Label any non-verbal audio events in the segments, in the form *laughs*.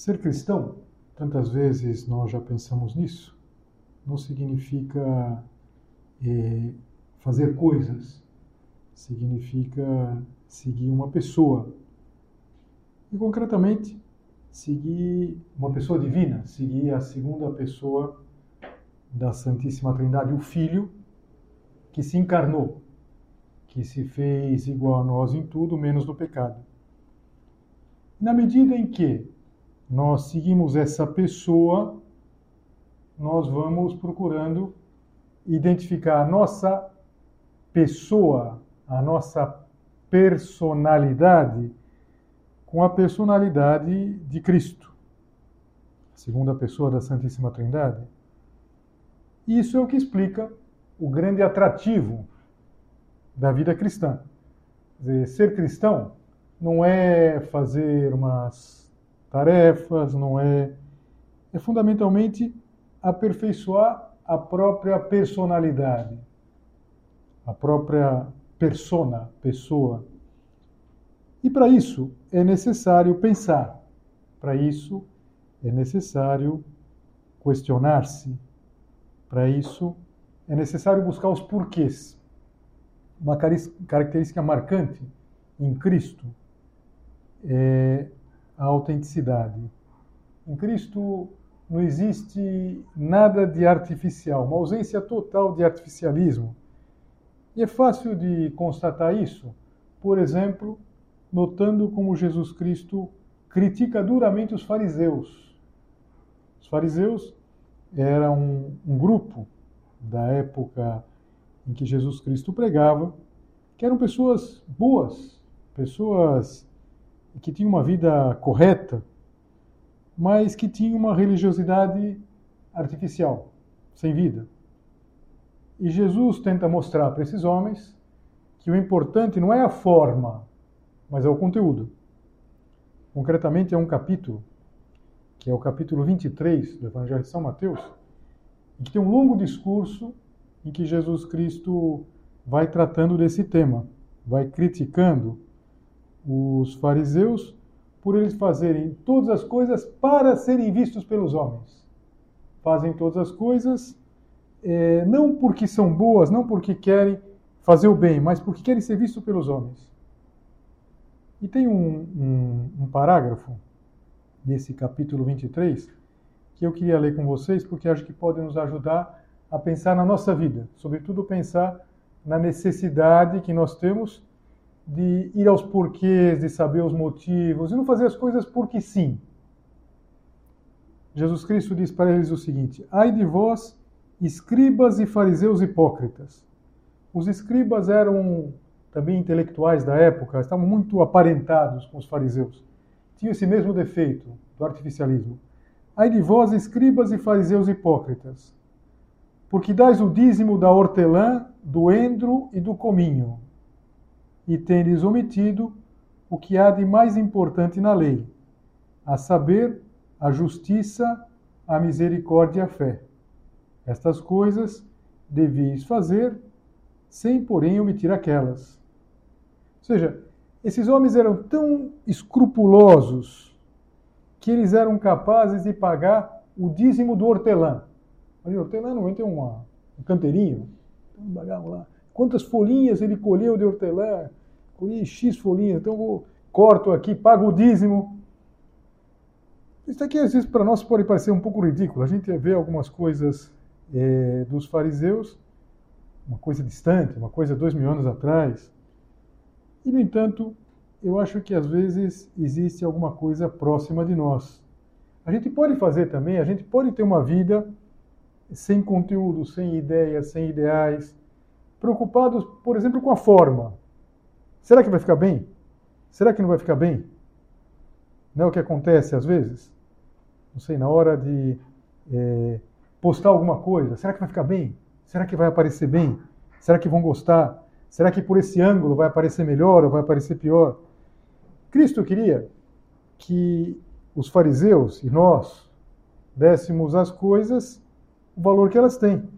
Ser cristão, tantas vezes nós já pensamos nisso, não significa é, fazer coisas, significa seguir uma pessoa. E concretamente, seguir uma pessoa divina, seguir a segunda pessoa da Santíssima Trindade, o Filho, que se encarnou, que se fez igual a nós em tudo, menos no pecado. Na medida em que nós seguimos essa pessoa, nós vamos procurando identificar a nossa pessoa, a nossa personalidade, com a personalidade de Cristo, a segunda pessoa da Santíssima Trindade. Isso é o que explica o grande atrativo da vida cristã. Dizer, ser cristão não é fazer umas tarefas, não é. É fundamentalmente aperfeiçoar a própria personalidade, a própria persona, pessoa. E para isso é necessário pensar, para isso é necessário questionar-se, para isso é necessário buscar os porquês. Uma característica marcante em Cristo é a autenticidade. Em Cristo não existe nada de artificial, uma ausência total de artificialismo. E é fácil de constatar isso, por exemplo, notando como Jesus Cristo critica duramente os fariseus. Os fariseus eram um, um grupo da época em que Jesus Cristo pregava, que eram pessoas boas, pessoas que tinha uma vida correta, mas que tinha uma religiosidade artificial, sem vida. E Jesus tenta mostrar para esses homens que o importante não é a forma, mas é o conteúdo. Concretamente, é um capítulo, que é o capítulo 23 do Evangelho de São Mateus, em que tem um longo discurso em que Jesus Cristo vai tratando desse tema, vai criticando os fariseus por eles fazerem todas as coisas para serem vistos pelos homens. Fazem todas as coisas é, não porque são boas, não porque querem fazer o bem, mas porque querem ser vistos pelos homens. E tem um, um, um parágrafo desse capítulo 23 que eu queria ler com vocês porque acho que pode nos ajudar a pensar na nossa vida, sobretudo pensar na necessidade que nós temos de ir aos porquês, de saber os motivos, e não fazer as coisas porque sim. Jesus Cristo diz para eles o seguinte: Ai de vós, escribas e fariseus hipócritas. Os escribas eram também intelectuais da época, estavam muito aparentados com os fariseus. Tinham esse mesmo defeito do artificialismo. Ai de vós, escribas e fariseus hipócritas, porque dais o dízimo da hortelã, do endro e do cominho, e tendes omitido o que há de mais importante na lei, a saber, a justiça, a misericórdia e a fé. Estas coisas deveis fazer, sem porém omitir aquelas. Ou seja, esses homens eram tão escrupulosos que eles eram capazes de pagar o dízimo do hortelã. Mas hortelã não tem uma, um canteirinho, então lá quantas folhinhas ele colheu de hortelã, colhi X folhinhas, então eu corto aqui, pago o dízimo. Isso aqui, às vezes, para nós pode parecer um pouco ridículo. A gente vê algumas coisas é, dos fariseus, uma coisa distante, uma coisa dois mil anos atrás. E, no entanto, eu acho que às vezes existe alguma coisa próxima de nós. A gente pode fazer também, a gente pode ter uma vida sem conteúdo, sem ideias, sem ideais, preocupados, por exemplo, com a forma. Será que vai ficar bem? Será que não vai ficar bem? Não é o que acontece às vezes? Não sei, na hora de é, postar alguma coisa, será que vai ficar bem? Será que vai aparecer bem? Será que vão gostar? Será que por esse ângulo vai aparecer melhor ou vai aparecer pior? Cristo queria que os fariseus e nós dessemos às coisas o valor que elas têm.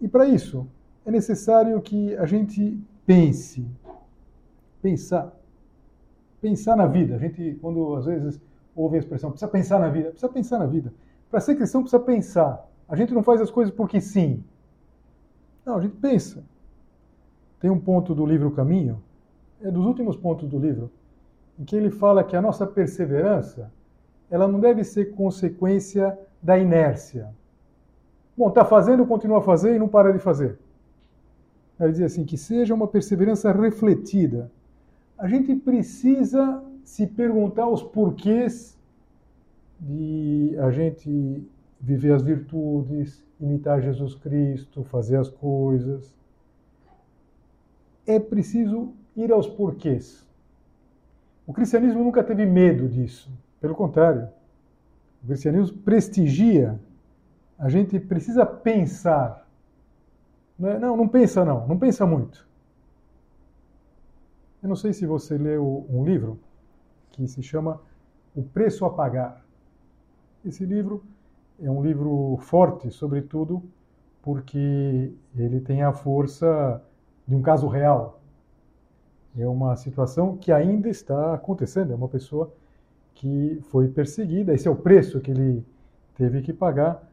E para isso, é necessário que a gente pense. Pensar. Pensar na vida. A gente, quando às vezes ouve a expressão, precisa pensar na vida, precisa pensar na vida. Para ser cristão, precisa pensar. A gente não faz as coisas porque sim. Não, a gente pensa. Tem um ponto do livro Caminho, é dos últimos pontos do livro, em que ele fala que a nossa perseverança ela não deve ser consequência da inércia. Bom, está fazendo, continua a fazer e não para de fazer. Ele diz assim, que seja uma perseverança refletida. A gente precisa se perguntar os porquês de a gente viver as virtudes, imitar Jesus Cristo, fazer as coisas. É preciso ir aos porquês. O cristianismo nunca teve medo disso. Pelo contrário, o cristianismo prestigia. A gente precisa pensar. Não, é, não, não pensa não, não pensa muito. Eu não sei se você leu um livro que se chama O Preço a Pagar. Esse livro é um livro forte, sobretudo porque ele tem a força de um caso real. É uma situação que ainda está acontecendo. É uma pessoa que foi perseguida. Esse é o preço que ele teve que pagar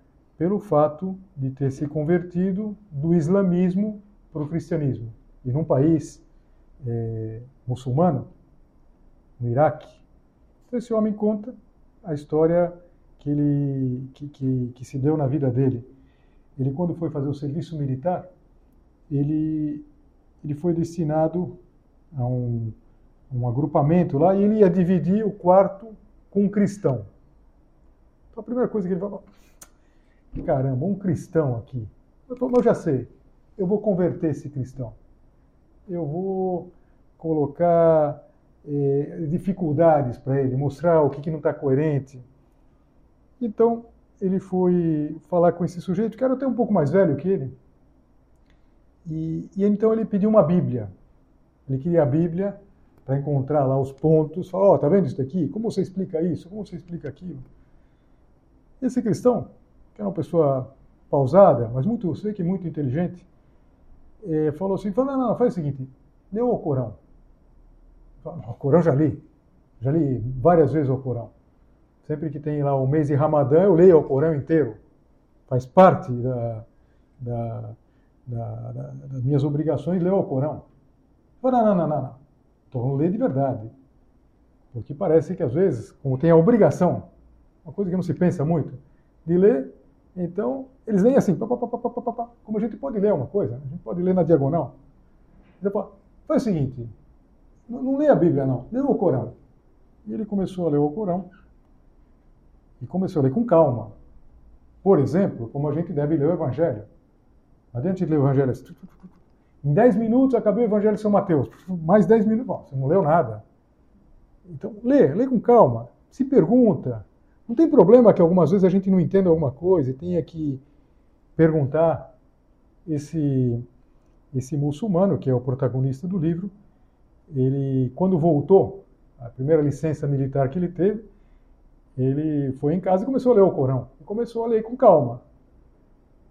pelo fato de ter se convertido do islamismo para o cristianismo. E num país é, muçulmano, no Iraque. Então esse homem conta a história que, ele, que, que, que se deu na vida dele. Ele, quando foi fazer o serviço militar, ele, ele foi destinado a um, um agrupamento lá e ele ia dividir o quarto com um cristão. Então a primeira coisa que ele falou, caramba, um cristão aqui. Eu, falei, eu já sei, eu vou converter esse cristão. Eu vou colocar eh, dificuldades para ele, mostrar o que, que não está coerente. Então ele foi falar com esse sujeito, que era até um pouco mais velho que ele. E, e então ele pediu uma Bíblia. Ele queria a Bíblia para encontrar lá os pontos, falar, ó, oh, tá vendo isso daqui? Como você explica isso? Como você explica aquilo? Esse cristão, que era uma pessoa pausada, mas muito, você que muito inteligente, é, falou assim, falou, não, não, faz o seguinte, lê o Corão. O Corão já li, já li várias vezes o Corão. Sempre que tem lá o mês de Ramadã, eu leio o Corão inteiro. Faz parte da, da, da, das minhas obrigações ler o Corão. Falei, não, não, não, não. Então ler de verdade. Porque parece que às vezes, como tem a obrigação, uma coisa que não se pensa muito, de ler, então eles leem assim, pá, pá, pá, como a gente pode ler uma coisa, a gente pode ler na diagonal. Faz o seguinte, não, não lê a Bíblia não, lê o Corão. E ele começou a ler o Corão e começou a ler com calma. Por exemplo, como a gente deve ler o Evangelho. Adianta a gente ler o Evangelho assim, em 10 minutos acabei o Evangelho de São Mateus. Mais 10 minutos. Bom, você não leu nada. Então, lê, lê com calma. Se pergunta. Não tem problema que algumas vezes a gente não entenda alguma coisa e tenha que perguntar. Esse, esse muçulmano, que é o protagonista do livro, ele, quando voltou, a primeira licença militar que ele teve, ele foi em casa e começou a ler o Corão. E começou a ler com calma.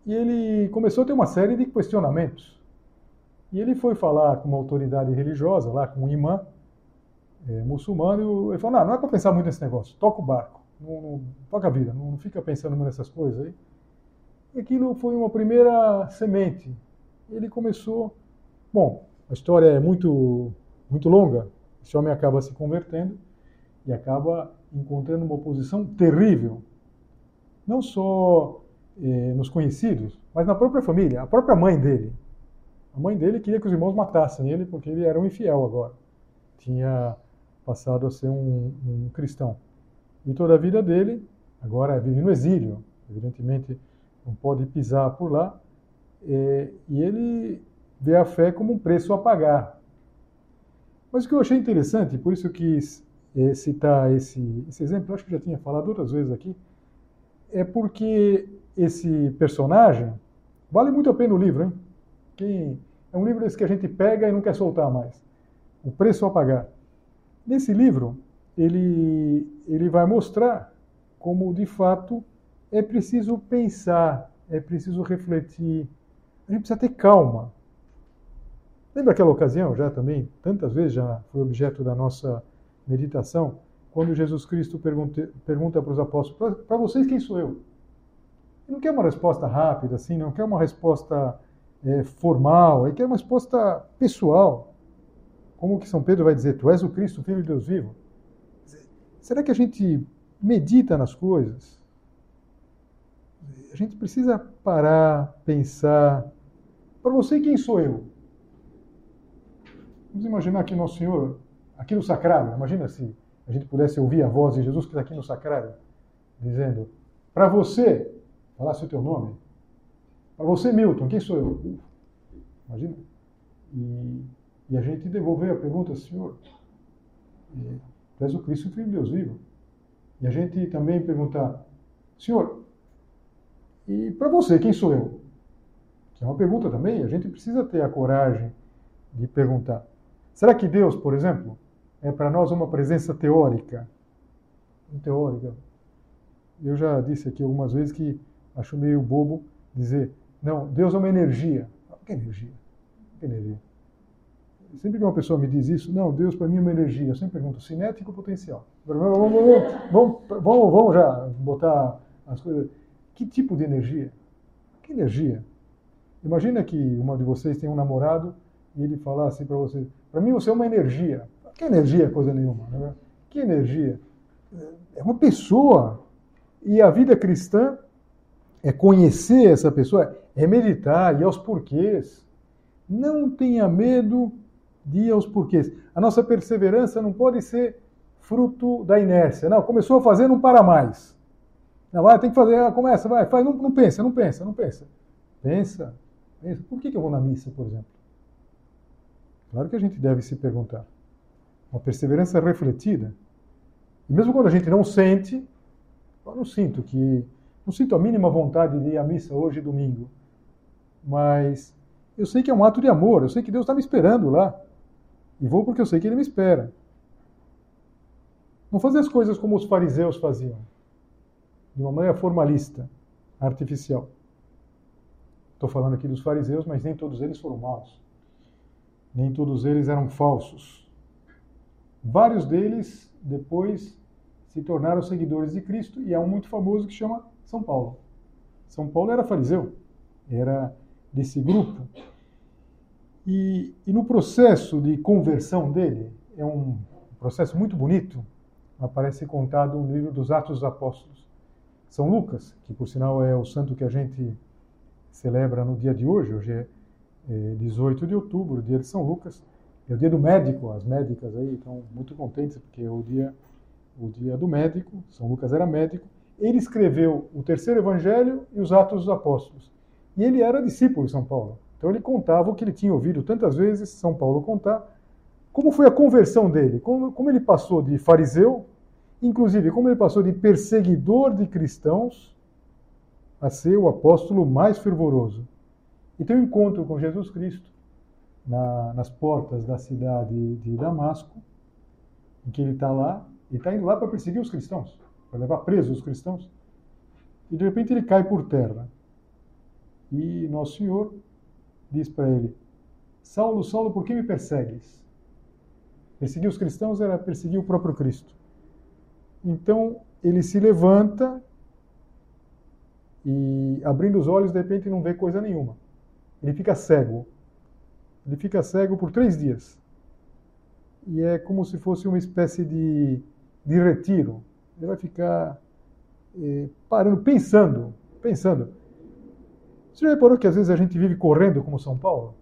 E ele começou a ter uma série de questionamentos. E ele foi falar com uma autoridade religiosa, lá com um imã é, muçulmano, e ele falou, não, não é para pensar muito nesse negócio, toca o barco, não, não, toca a vida, não, fica pensando nessas coisas aí. E aquilo foi uma primeira semente. ele começou. Bom, a história é muito, muito longa. Esse homem acaba se convertendo e acaba encontrando uma oposição terrível, não só eh, nos conhecidos, mas na própria família. A própria mãe dele. A mãe dele queria que os irmãos matassem ele porque ele era um infiel agora. Tinha passado a ser um, um cristão. E toda a vida dele, agora vive no exílio, evidentemente não pode pisar por lá, é, e ele vê a fé como um preço a pagar. Mas o que eu achei interessante, por isso eu quis é, citar esse, esse exemplo, acho que já tinha falado outras vezes aqui, é porque esse personagem vale muito a pena o livro, hein? Quem, é um livro desse que a gente pega e não quer soltar mais. O preço a pagar. Nesse livro, ele, ele vai mostrar como, de fato, é preciso pensar, é preciso refletir, a gente precisa ter calma. Lembra aquela ocasião, já também, tantas vezes já foi objeto da nossa meditação, quando Jesus Cristo pergunta, pergunta para os apóstolos: para vocês, quem sou eu? Ele não quer uma resposta rápida, assim, não quer uma resposta é, formal, ele quer uma resposta pessoal. Como que São Pedro vai dizer, tu és o Cristo, Filho de Deus vivo? Será que a gente medita nas coisas? A gente precisa parar, pensar. Para você, quem sou eu? Vamos imaginar que Nosso Senhor, aqui no sacrário, imagina se a gente pudesse ouvir a voz de Jesus que está aqui no sacrário, dizendo: Para você, falasse o teu nome. Para você, Milton, quem sou eu? Imagina. E e a gente devolver a pergunta, Senhor, és o Cristo, Filho de Deus vivo. E a gente também perguntar, Senhor, e para você, quem sou eu? Que é uma pergunta também, a gente precisa ter a coragem de perguntar. Será que Deus, por exemplo, é para nós uma presença teórica? Teórica. Eu já disse aqui algumas vezes que acho meio bobo dizer, não, Deus é uma energia. Que energia? Que energia? Sempre que uma pessoa me diz isso, não, Deus para mim é uma energia, eu sempre pergunto, cinético ou potencial? Vamos, vamos, vamos, vamos já botar as coisas. Que tipo de energia? Que energia? Imagina que uma de vocês tem um namorado e ele falasse assim para você, para mim você é uma energia. Que energia coisa nenhuma? Né? Que energia? É uma pessoa. E a vida cristã é conhecer essa pessoa, é meditar, e aos porquês. Não tenha medo dia aos porquês. A nossa perseverança não pode ser fruto da inércia. Não, começou a fazer, não para mais. Não, vai, tem que fazer, começa, vai, faz, não, não pensa, não pensa, não pensa. Pensa, pensa. Por que, que eu vou na missa, por exemplo? Claro que a gente deve se perguntar. Uma perseverança refletida. E mesmo quando a gente não sente, eu não sinto que. Não sinto a mínima vontade de ir à missa hoje, domingo. Mas eu sei que é um ato de amor, eu sei que Deus está me esperando lá. E vou porque eu sei que ele me espera. Não fazer as coisas como os fariseus faziam, de uma maneira formalista, artificial. Estou falando aqui dos fariseus, mas nem todos eles foram maus. Nem todos eles eram falsos. Vários deles depois se tornaram seguidores de Cristo e há um muito famoso que chama São Paulo. São Paulo era fariseu, era desse grupo e, e no processo de conversão dele, é um processo muito bonito, aparece contado no livro dos Atos dos Apóstolos. São Lucas, que por sinal é o santo que a gente celebra no dia de hoje, hoje é, é 18 de outubro, dia de São Lucas, é o dia do médico, as médicas aí estão muito contentes porque é o dia, o dia do médico, São Lucas era médico, ele escreveu o terceiro evangelho e os Atos dos Apóstolos. E ele era discípulo de São Paulo. Então ele contava o que ele tinha ouvido tantas vezes São Paulo contar, como foi a conversão dele, como, como ele passou de fariseu, inclusive como ele passou de perseguidor de cristãos a ser o apóstolo mais fervoroso. E tem um encontro com Jesus Cristo na, nas portas da cidade de Damasco, em que ele está lá, e está indo lá para perseguir os cristãos, para levar presos os cristãos. E de repente ele cai por terra. E Nosso Senhor diz para ele: Saulo, Saulo, por que me persegues? Perseguir os cristãos era perseguir o próprio Cristo. Então ele se levanta e, abrindo os olhos, de repente não vê coisa nenhuma. ele fica cego. Ele fica cego por três dias. E é como se fosse uma espécie de, de retiro. Ele vai ficar é, parando, pensando, pensando. Você já reparou que às vezes a gente vive correndo como São Paulo?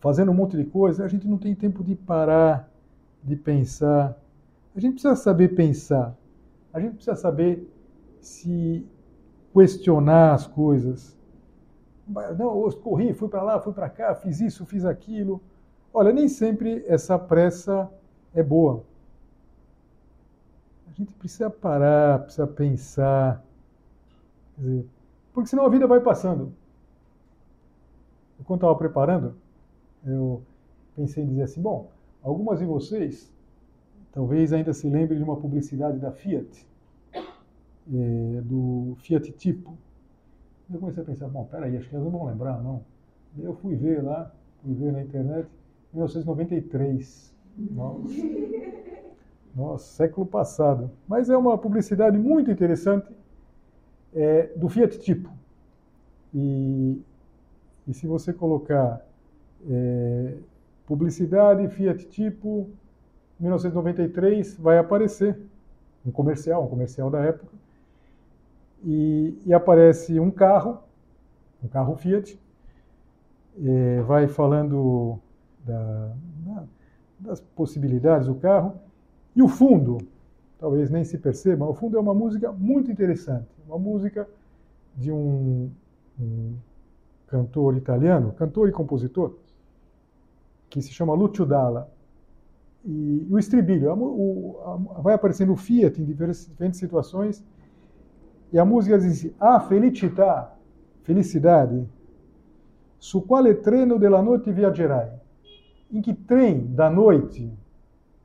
Fazendo um monte de coisa, a gente não tem tempo de parar, de pensar. A gente precisa saber pensar. A gente precisa saber se questionar as coisas. Não, eu corri, fui para lá, fui para cá, fiz isso, fiz aquilo. Olha, nem sempre essa pressa é boa. A gente precisa parar, precisa pensar. Dizer, porque senão a vida vai passando. Quando estava preparando, eu pensei em dizer assim: bom, algumas de vocês talvez ainda se lembrem de uma publicidade da Fiat, é, do Fiat Tipo. Eu comecei a pensar: bom, peraí, acho que elas não vão lembrar, não. Eu fui ver lá, fui ver na internet, 1993. Nossa. *laughs* Nossa, século passado. Mas é uma publicidade muito interessante é, do Fiat Tipo. E, e se você colocar é, publicidade Fiat Tipo 1993, vai aparecer um comercial, um comercial da época, e, e aparece um carro, um carro Fiat, é, vai falando da, das possibilidades do carro, e o fundo, talvez nem se perceba, o fundo é uma música muito interessante, uma música de um, um cantor italiano, cantor e compositor, que se chama Lucio Dalla. E, o estribilho, a, o, a, vai aparecendo o Fiat em diferentes, diferentes situações, e a música diz assim, ah, felicità, felicidade, su quale treno della notte viaggerai? Em que trem da noite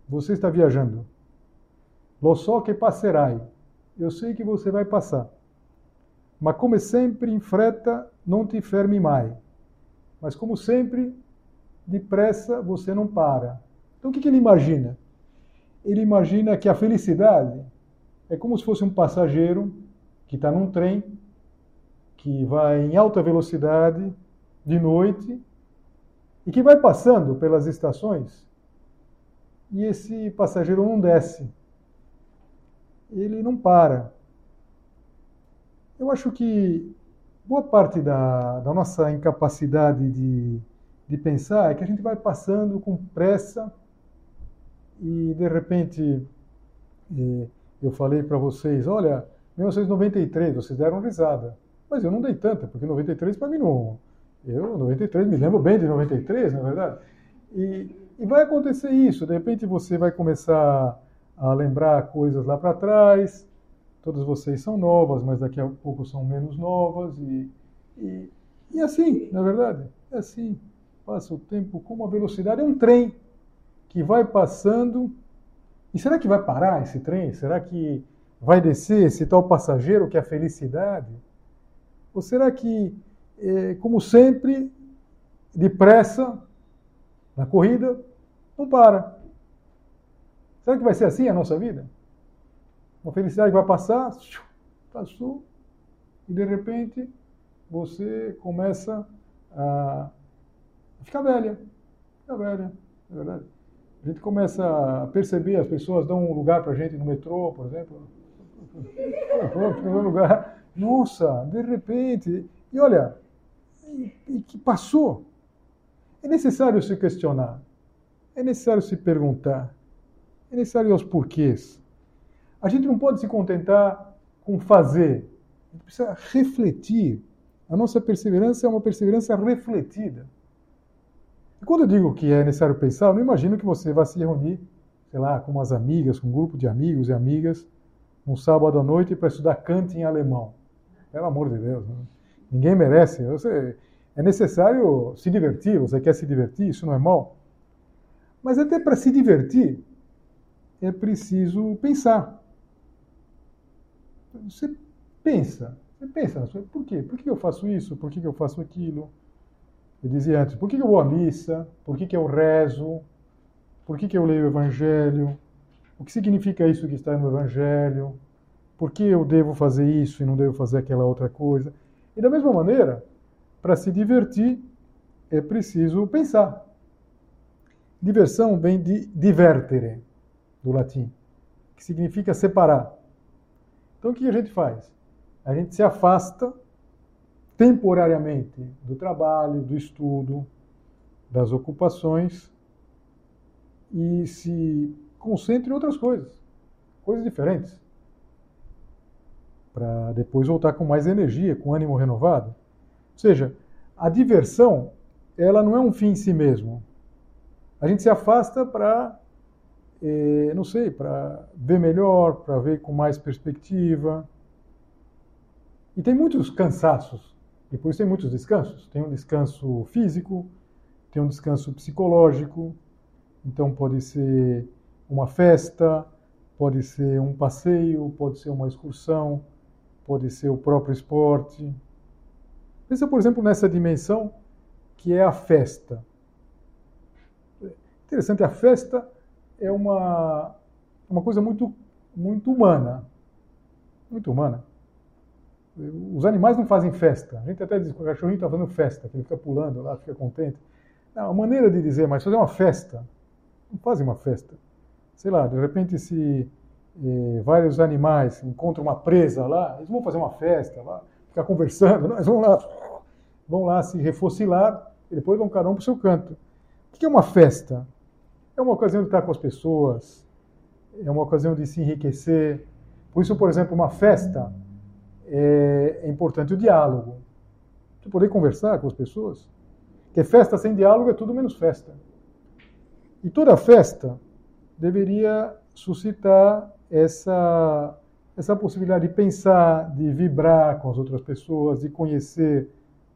você está viajando. Lo so che passerai. Eu sei que você vai passar. Mas como sempre em freta, não te ferme mais. Mas como sempre, depressa você não para. Então o que, que ele imagina? Ele imagina que a felicidade é como se fosse um passageiro que está num trem, que vai em alta velocidade, de noite, e que vai passando pelas estações e esse passageiro não desce. Ele não para. Eu acho que boa parte da, da nossa incapacidade de, de pensar é que a gente vai passando com pressa e de repente eh, eu falei para vocês, olha, 1993, vocês deram risada. Mas eu não dei tanta, porque 93 para mim não. Eu, 93, me lembro bem de 93, na é verdade. E, e vai acontecer isso, de repente você vai começar a lembrar coisas lá para trás, todas vocês são novas, mas daqui a pouco são menos novas, e, e, e assim, na verdade, é assim, passa o tempo com uma velocidade, é um trem que vai passando, e será que vai parar esse trem? Será que vai descer esse tal passageiro que é a felicidade? Ou será que, é, como sempre, depressa, na corrida, não para. Será que vai ser assim a nossa vida? Uma felicidade vai passar, passou, e de repente você começa a ficar velha. Ficar velha, é verdade. A gente começa a perceber, as pessoas dão um lugar para a gente no metrô, por exemplo. *laughs* Lugar. Nossa, de repente. E olha, e que passou. É necessário se questionar, é necessário se perguntar, é necessário aos porquês. A gente não pode se contentar com fazer, a gente precisa refletir. A nossa perseverança é uma perseverança refletida. E quando eu digo que é necessário pensar, eu não imagino que você vá se reunir, sei lá, com umas amigas, com um grupo de amigos e amigas, um sábado à noite para estudar Kant em alemão. Pelo amor de Deus, né? ninguém merece. Você, é necessário se divertir, você quer se divertir, isso não é mal. Mas até para se divertir, é preciso pensar. Você pensa, você pensa, por quê? Por que eu faço isso? Por que eu faço aquilo? Eu dizia antes, por que eu vou à missa? Por que eu rezo? Por que eu leio o Evangelho? O que significa isso que está no Evangelho? Por que eu devo fazer isso e não devo fazer aquela outra coisa? E da mesma maneira, para se divertir, é preciso pensar. Diversão vem de divertere, do latim, que significa separar. Então o que a gente faz? A gente se afasta temporariamente do trabalho, do estudo, das ocupações e se concentra em outras coisas, coisas diferentes, para depois voltar com mais energia, com ânimo renovado. Ou seja, a diversão, ela não é um fim em si mesmo. A gente se afasta para, eh, não sei, para ver melhor, para ver com mais perspectiva. E tem muitos cansaços, por isso tem muitos descansos. Tem um descanso físico, tem um descanso psicológico, então pode ser uma festa, pode ser um passeio, pode ser uma excursão, pode ser o próprio esporte. Pensa, por exemplo, nessa dimensão que é a festa. Interessante, a festa é uma, uma coisa muito, muito humana. Muito humana. Os animais não fazem festa. A gente até diz que o cachorrinho está fazendo festa, que ele fica pulando lá, fica contente. Não, a maneira de dizer, mas fazer uma festa, não fazem uma festa. Sei lá, de repente se eh, vários animais encontram uma presa lá, eles vão fazer uma festa lá, ficar conversando, *laughs* nós vão lá, vão lá se refocilar e depois vão cada um para o seu canto. O que é uma festa? É uma ocasião de estar com as pessoas, é uma ocasião de se enriquecer. Por isso, por exemplo, uma festa é, é importante o diálogo. Você poder conversar com as pessoas. Porque festa sem diálogo é tudo menos festa. E toda festa deveria suscitar essa, essa possibilidade de pensar, de vibrar com as outras pessoas, de conhecer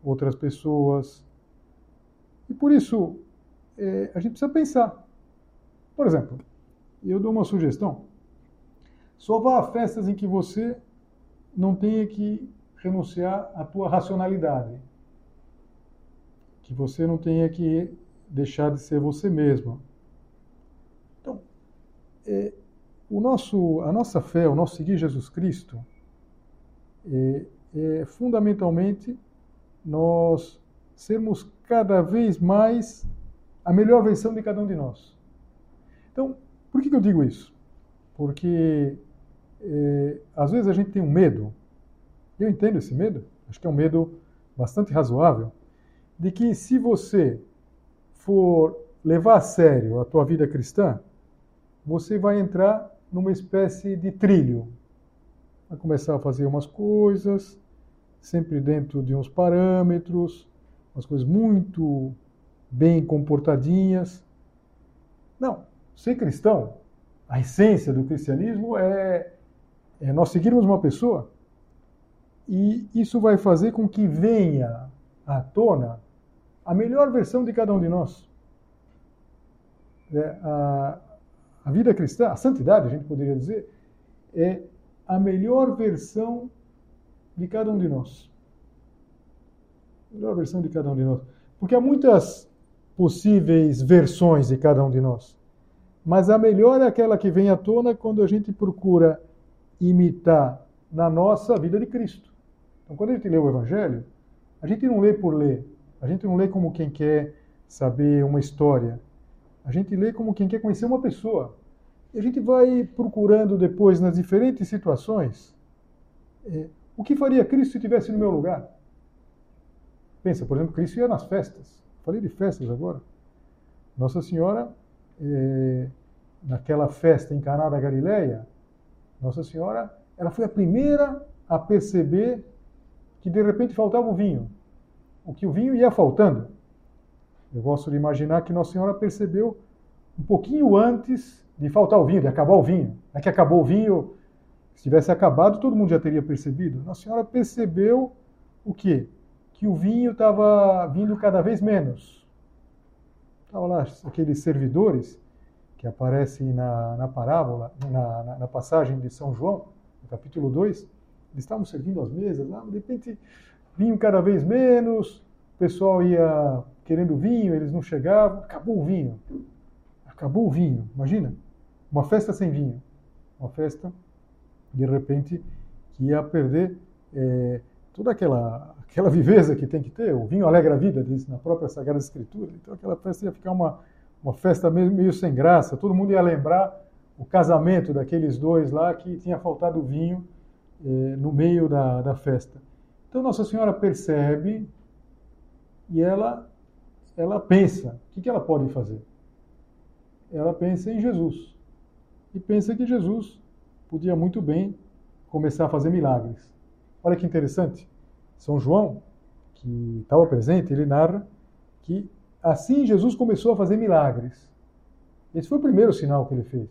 outras pessoas. E por isso, é, a gente precisa pensar. Por exemplo, eu dou uma sugestão. Só vá a festas em que você não tenha que renunciar à tua racionalidade. Que você não tenha que deixar de ser você mesma é, o nosso, a nossa fé, o nosso seguir Jesus Cristo, é, é fundamentalmente nós sermos cada vez mais a melhor versão de cada um de nós. Então, por que, eu digo isso? Porque é, às vezes a gente tem um medo, eu entendo esse medo, acho que é um medo bastante razoável, de que se você for levar a sério a tua vida cristã, você vai entrar numa espécie de trilho. Vai começar a fazer umas coisas, sempre dentro de uns parâmetros, umas coisas muito bem comportadinhas. Não, ser cristão, a essência do cristianismo é, é nós seguirmos uma pessoa e isso vai fazer com que venha à tona a melhor versão de cada um de nós. É, a, a vida cristã, a santidade, a gente poderia dizer, é a melhor versão de cada um de nós. A melhor versão de cada um de nós. Porque há muitas possíveis versões de cada um de nós. Mas a melhor é aquela que vem à tona quando a gente procura imitar na nossa vida de Cristo. Então, quando a gente lê o Evangelho, a gente não lê por ler. A gente não lê como quem quer saber uma história. A gente lê como quem quer conhecer uma pessoa. E a gente vai procurando depois, nas diferentes situações, é, o que faria Cristo se estivesse no meu lugar? Pensa, por exemplo, Cristo ia nas festas. Falei de festas agora. Nossa Senhora, é, naquela festa em Caná da Galileia, Nossa Senhora, ela foi a primeira a perceber que de repente faltava o vinho. O que o vinho ia faltando. Eu gosto de imaginar que Nossa Senhora percebeu um pouquinho antes de faltar o vinho, de acabar o vinho. É que acabou o vinho, se tivesse acabado, todo mundo já teria percebido. Nossa Senhora percebeu o quê? Que o vinho estava vindo cada vez menos. Estavam lá aqueles servidores que aparecem na, na parábola, na, na, na passagem de São João, no capítulo 2, eles estavam servindo as mesas lá, de repente vinho cada vez menos, o pessoal ia querendo vinho, eles não chegavam, acabou o vinho. Acabou o vinho, imagina. Uma festa sem vinho. Uma festa, de repente, que ia perder é, toda aquela, aquela viveza que tem que ter. O vinho alegra a vida, diz na própria Sagrada Escritura. Então aquela festa ia ficar uma, uma festa meio, meio sem graça. Todo mundo ia lembrar o casamento daqueles dois lá que tinha faltado vinho eh, no meio da, da festa. Então Nossa Senhora percebe e ela, ela pensa: o que, que ela pode fazer? Ela pensa em Jesus. E pensa que Jesus podia muito bem começar a fazer milagres. Olha que interessante. São João, que estava presente, ele narra que assim Jesus começou a fazer milagres. Esse foi o primeiro sinal que ele fez.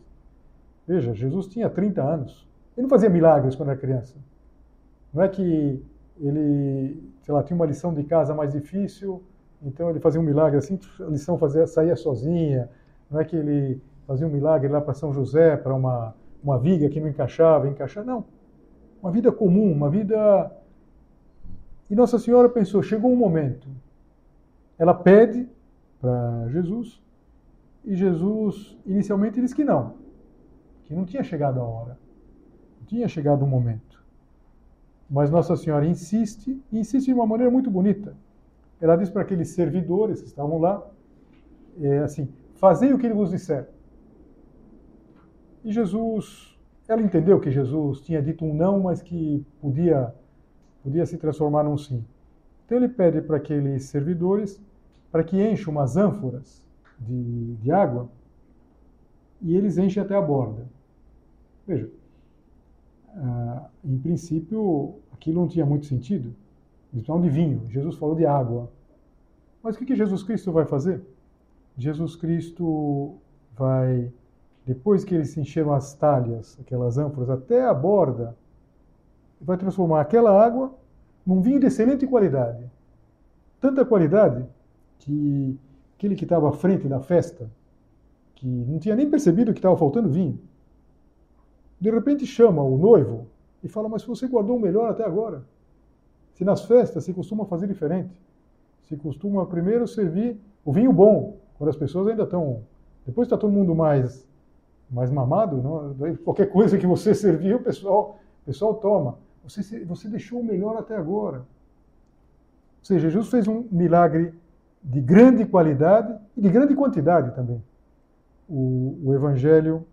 Veja, Jesus tinha 30 anos. Ele não fazia milagres quando era criança. Não é que ele, sei lá, tinha uma lição de casa mais difícil, então ele fazia um milagre assim, a lição fazia, saía sozinha. Não é que ele fazia um milagre lá para São José, para uma, uma viga que não encaixava, encaixava. Não. Uma vida comum, uma vida. E Nossa Senhora pensou: chegou um momento. Ela pede para Jesus, e Jesus inicialmente diz que não, que não tinha chegado a hora, não tinha chegado o momento. Mas Nossa Senhora insiste, e insiste de uma maneira muito bonita. Ela diz para aqueles servidores que estavam lá, é, assim, fazei o que ele vos disser. E Jesus, ela entendeu que Jesus tinha dito um não, mas que podia, podia se transformar num sim. Então ele pede para aqueles servidores para que encham umas ânforas de, de água e eles enchem até a borda. Veja, ah, em princípio, aquilo não tinha muito sentido. Eles precisavam de vinho. Jesus falou de água. Mas o que, que Jesus Cristo vai fazer? Jesus Cristo vai depois que eles encheram as talhas, aquelas ânforas, até a borda, vai transformar aquela água num vinho de excelente qualidade. Tanta qualidade que aquele que estava à frente da festa, que não tinha nem percebido que estava faltando vinho, de repente chama o noivo e fala: Mas você guardou o melhor até agora. Se nas festas se costuma fazer diferente. Se costuma primeiro servir o vinho bom, quando as pessoas ainda estão. Depois está todo mundo mais mais mamado, não? qualquer coisa que você *laughs* servir, o pessoal, o pessoal toma. Você, você deixou o melhor até agora. Ou seja, Jesus fez um milagre de grande qualidade e de grande quantidade também. O, o Evangelho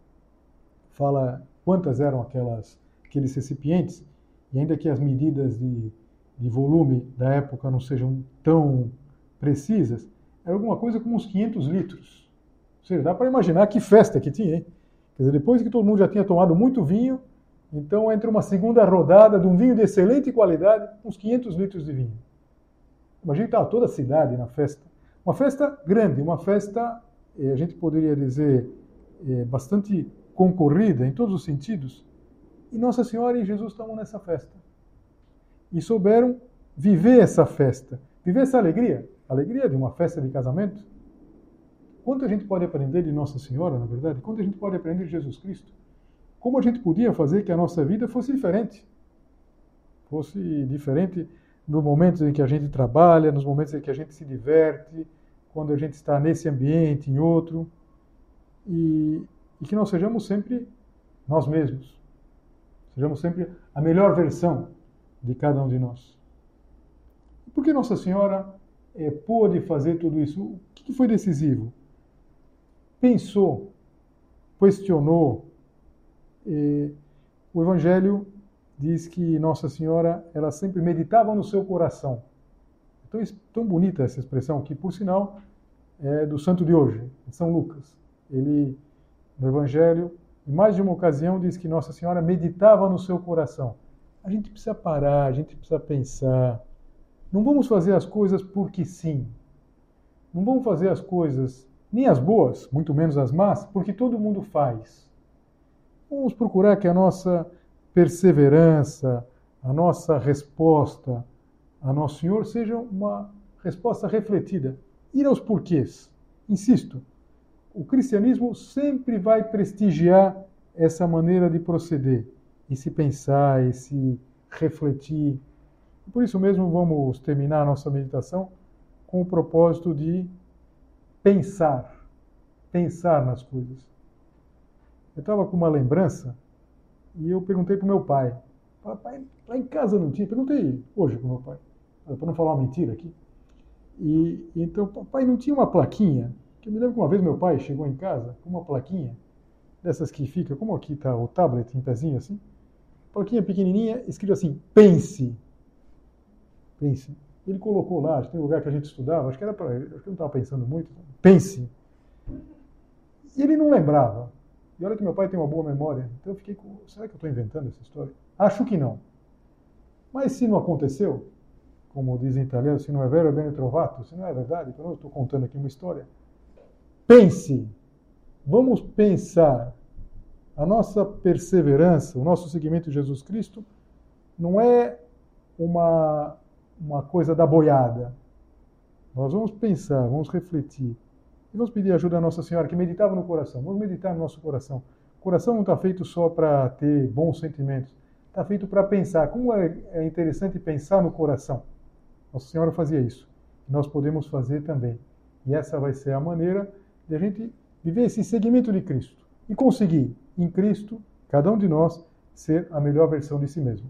fala quantas eram aquelas, aqueles recipientes, e ainda que as medidas de, de volume da época não sejam tão precisas, era alguma coisa como uns 500 litros. Ou seja, dá para imaginar que festa que tinha, hein? Quer dizer, depois que todo mundo já tinha tomado muito vinho, então entra uma segunda rodada de um vinho de excelente qualidade, uns 500 litros de vinho. Imagina que estava toda a cidade na festa. Uma festa grande, uma festa, eh, a gente poderia dizer, é, bastante concorrida em todos os sentidos. E Nossa Senhora e Jesus estavam nessa festa. E souberam viver essa festa, viver essa alegria, alegria de uma festa de casamento Quanto a gente pode aprender de Nossa Senhora, na verdade? Quanto a gente pode aprender de Jesus Cristo? Como a gente podia fazer que a nossa vida fosse diferente? Fosse diferente nos momentos em que a gente trabalha, nos momentos em que a gente se diverte, quando a gente está nesse ambiente, em outro. E, e que nós sejamos sempre nós mesmos. Sejamos sempre a melhor versão de cada um de nós. Por que Nossa Senhora é, pôde fazer tudo isso? O que foi decisivo? pensou, questionou. O Evangelho diz que Nossa Senhora ela sempre meditava no seu coração. Então, tão bonita essa expressão que, por sinal, é do santo de hoje, de São Lucas. Ele, no Evangelho, em mais de uma ocasião, diz que Nossa Senhora meditava no seu coração. A gente precisa parar, a gente precisa pensar. Não vamos fazer as coisas porque sim. Não vamos fazer as coisas nem as boas, muito menos as más, porque todo mundo faz. Vamos procurar que a nossa perseverança, a nossa resposta a Nosso Senhor seja uma resposta refletida. Ir aos porquês. Insisto, o cristianismo sempre vai prestigiar essa maneira de proceder, e se pensar, e se refletir. Por isso mesmo, vamos terminar a nossa meditação com o propósito de pensar, pensar nas coisas. Eu estava com uma lembrança e eu perguntei para o meu pai. Falei, pai, lá em casa não tinha. Perguntei hoje para o meu pai. para não falar uma mentira aqui. E então, papai não tinha uma plaquinha. Que eu me lembro que uma vez meu pai chegou em casa com uma plaquinha dessas que fica, como aqui está o tablet em pezinho assim, plaquinha pequenininha, escrito assim: pense. Pense. Ele colocou lá, acho que tem um lugar que a gente estudava, acho que era para, acho que eu não estava pensando muito. Pense. E ele não lembrava. E olha que meu pai tem uma boa memória. Então eu fiquei com. Será que eu estou inventando essa história? Acho que não. Mas se não aconteceu, como dizem em italiano, se não é vero, é bene trovato, se não é verdade, então eu estou contando aqui uma história. Pense. Vamos pensar. A nossa perseverança, o nosso seguimento de Jesus Cristo, não é uma, uma coisa da boiada. Nós vamos pensar, vamos refletir. Vamos pedir ajuda à Nossa Senhora, que meditava no coração. Vamos meditar no nosso coração. O coração não está feito só para ter bons sentimentos. Está feito para pensar. Como é, é interessante pensar no coração. Nossa Senhora fazia isso. Nós podemos fazer também. E essa vai ser a maneira de a gente viver esse segmento de Cristo. E conseguir, em Cristo, cada um de nós, ser a melhor versão de si mesmo.